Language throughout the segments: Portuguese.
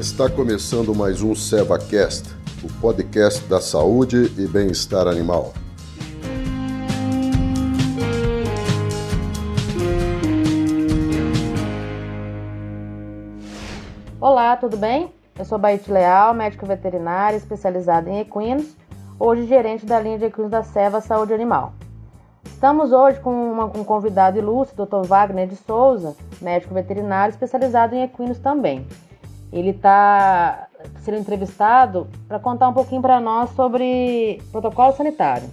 Está começando mais um SevaCast, o podcast da saúde e bem-estar animal. Olá, tudo bem? Eu sou Baite Leal, médico veterinário especializado em equinos, hoje gerente da linha de equinos da Seva Saúde Animal. Estamos hoje com uma, um convidado ilustre, Dr. Wagner de Souza, médico veterinário especializado em equinos também. Ele está sendo entrevistado para contar um pouquinho para nós sobre protocolo sanitário.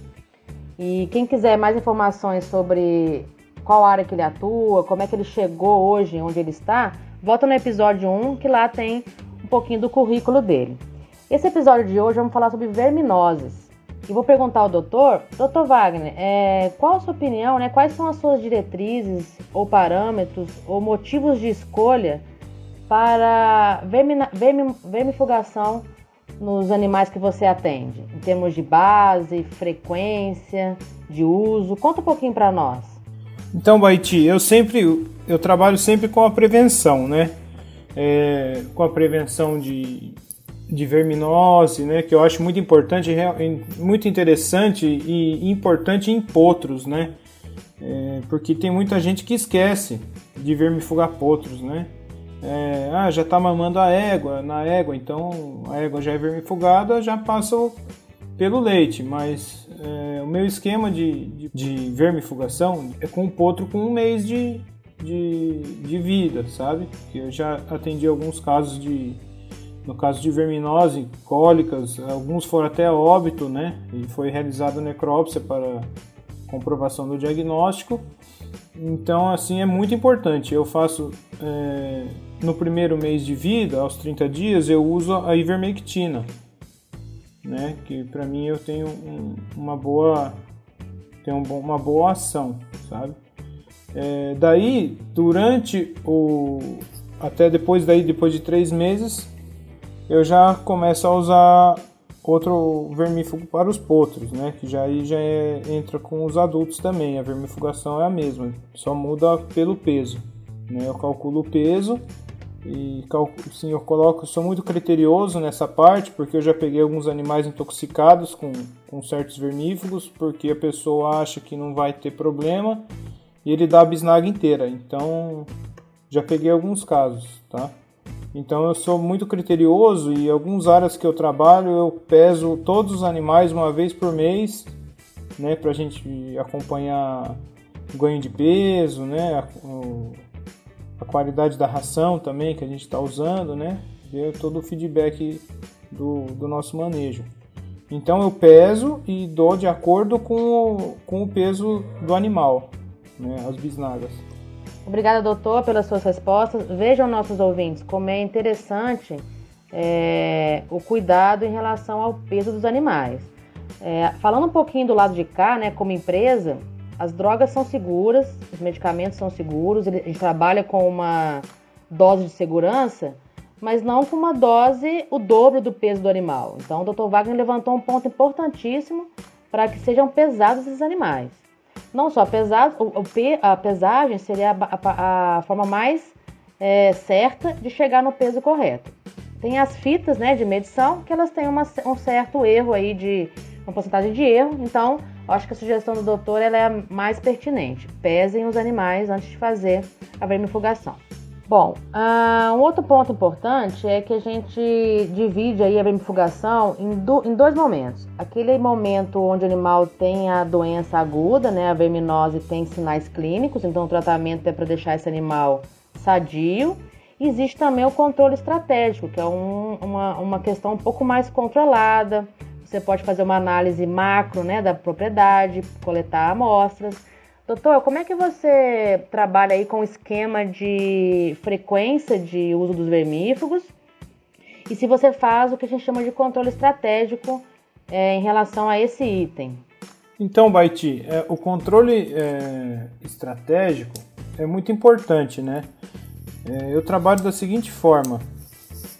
E quem quiser mais informações sobre qual área que ele atua, como é que ele chegou hoje onde ele está, volta no episódio 1 que lá tem um pouquinho do currículo dele. Esse episódio de hoje vamos falar sobre verminoses. E vou perguntar ao doutor, doutor Wagner, é, qual a sua opinião, né? Quais são as suas diretrizes ou parâmetros ou motivos de escolha para vermifugação nos animais que você atende, em termos de base, frequência, de uso? Conta um pouquinho para nós. Então, Baiti, eu sempre eu trabalho sempre com a prevenção, né? É, com a prevenção de de verminose, né, que eu acho muito importante, muito interessante e importante em potros, né, é, porque tem muita gente que esquece de vermifugar potros, né, é, ah, já está mamando a égua, na égua, então a égua já é vermifugada, já passa pelo leite, mas é, o meu esquema de, de, de, vermifugação é com um potro com um mês de, de, de vida, sabe? Que eu já atendi alguns casos de no caso de verminose, cólicas, alguns foram até óbito, né? E foi realizada necrópsia para comprovação do diagnóstico. Então, assim, é muito importante. Eu faço é, no primeiro mês de vida, aos 30 dias, eu uso a ivermectina, né? Que para mim eu tenho um, uma boa, tenho uma boa ação, sabe? É, daí, durante o até depois daí, depois de três meses, eu já começo a usar outro vermífugo para os potros, né? Que já aí já é, entra com os adultos também. A vermifugação é a mesma, só muda pelo peso. Né? Eu calculo o peso e sim, eu coloco, sou muito criterioso nessa parte porque eu já peguei alguns animais intoxicados com, com certos vermífugos porque a pessoa acha que não vai ter problema e ele dá a bisnaga inteira. Então já peguei alguns casos, tá? Então eu sou muito criterioso e algumas áreas que eu trabalho eu peso todos os animais uma vez por mês, né, para a gente acompanhar o ganho de peso, né, a, a qualidade da ração também que a gente está usando, né, ver todo o feedback do, do nosso manejo. Então eu peso e dou de acordo com o, com o peso do animal, né, as bisnagas. Obrigada, doutor, pelas suas respostas. Vejam nossos ouvintes como é interessante é, o cuidado em relação ao peso dos animais. É, falando um pouquinho do lado de cá, né, como empresa, as drogas são seguras, os medicamentos são seguros, a gente trabalha com uma dose de segurança, mas não com uma dose o dobro do peso do animal. Então, o Dr. Wagner levantou um ponto importantíssimo para que sejam pesados esses animais. Não só pesado, a pesagem seria a, a, a forma mais é, certa de chegar no peso correto. Tem as fitas né, de medição que elas têm uma, um certo erro aí de uma porcentagem de erro, então acho que a sugestão do doutor é mais pertinente. Pesem os animais antes de fazer a vermifugação. Bom, uh, um outro ponto importante é que a gente divide aí a vermifugação em, em dois momentos. Aquele momento onde o animal tem a doença aguda, né, a verminose tem sinais clínicos, então o tratamento é para deixar esse animal sadio. Existe também o controle estratégico, que é um, uma, uma questão um pouco mais controlada. Você pode fazer uma análise macro né, da propriedade, coletar amostras Doutor, como é que você trabalha aí com o esquema de frequência de uso dos vermífugos? E se você faz o que a gente chama de controle estratégico é, em relação a esse item? Então, Baiti, é, o controle é, estratégico é muito importante, né? É, eu trabalho da seguinte forma: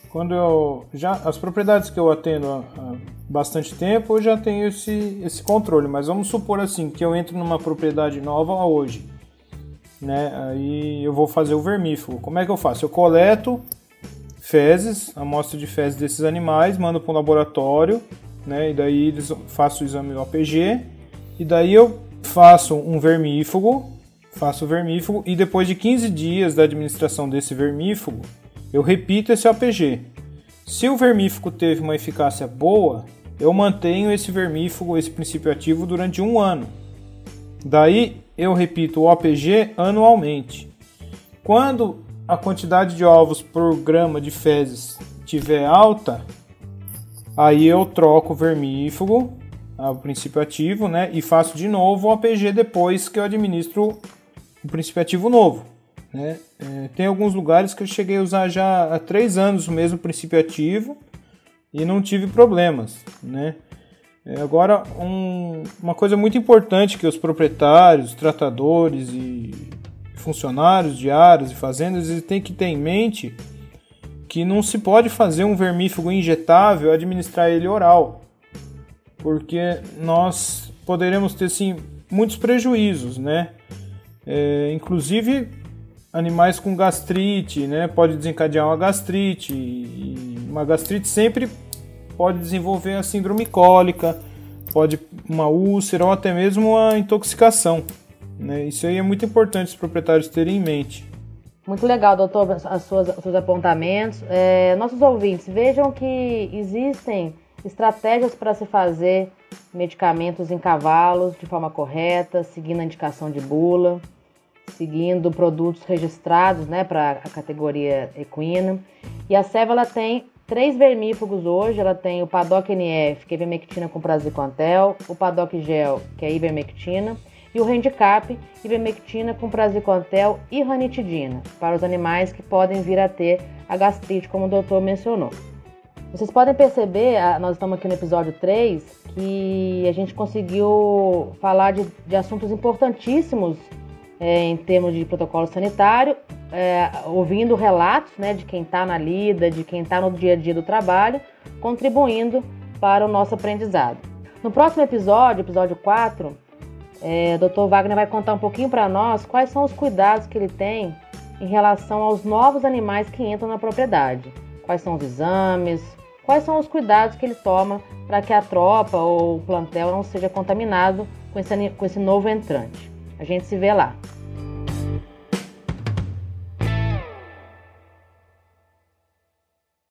quando eu já as propriedades que eu atendo há, bastante tempo, eu já tenho esse, esse controle. Mas vamos supor assim que eu entro numa propriedade nova hoje, né? Aí eu vou fazer o vermífugo. Como é que eu faço? Eu coleto fezes, amostra de fezes desses animais, mando para um laboratório, né? E daí eles faço o exame do APG e daí eu faço um vermífugo, faço o vermífugo e depois de 15 dias da administração desse vermífugo, eu repito esse APG. Se o vermífugo teve uma eficácia boa, eu mantenho esse vermífugo, esse princípio ativo durante um ano. Daí eu repito o APG anualmente. Quando a quantidade de ovos por grama de fezes tiver alta, aí eu troco o vermífugo, o princípio ativo, né, e faço de novo o APG depois que eu administro o princípio ativo novo. Né? É, tem alguns lugares que eu cheguei a usar já há três anos o mesmo princípio ativo e não tive problemas, né? É, agora, um, uma coisa muito importante que os proprietários, tratadores e funcionários de áreas e fazendas têm que ter em mente que não se pode fazer um vermífugo injetável administrar ele oral, porque nós poderemos ter sim muitos prejuízos, né? É, inclusive animais com gastrite, né? Pode desencadear uma gastrite e uma gastrite sempre pode desenvolver a síndrome cólica, pode uma úlcera ou até mesmo uma intoxicação. Né? Isso aí é muito importante os proprietários terem em mente. Muito legal, doutor, as suas, os seus apontamentos. É, nossos ouvintes, vejam que existem estratégias para se fazer medicamentos em cavalos de forma correta, seguindo a indicação de bula, seguindo produtos registrados né, para a categoria equina. E a Seva ela tem três vermífugos hoje. Ela tem o Paddock NF, que é ivermectina com praziquantel, o Paddock Gel, que é ivermectina, e o Handicap, ivermectina com praziquantel e ranitidina, para os animais que podem vir a ter a gastrite, como o doutor mencionou. Vocês podem perceber, nós estamos aqui no episódio 3, que a gente conseguiu falar de, de assuntos importantíssimos é, em termos de protocolo sanitário é, ouvindo relatos né, de quem está na lida, de quem está no dia a dia do trabalho, contribuindo para o nosso aprendizado. No próximo episódio, episódio 4, é, o Dr. Wagner vai contar um pouquinho para nós quais são os cuidados que ele tem em relação aos novos animais que entram na propriedade. Quais são os exames, quais são os cuidados que ele toma para que a tropa ou o plantel não seja contaminado com esse, com esse novo entrante. A gente se vê lá.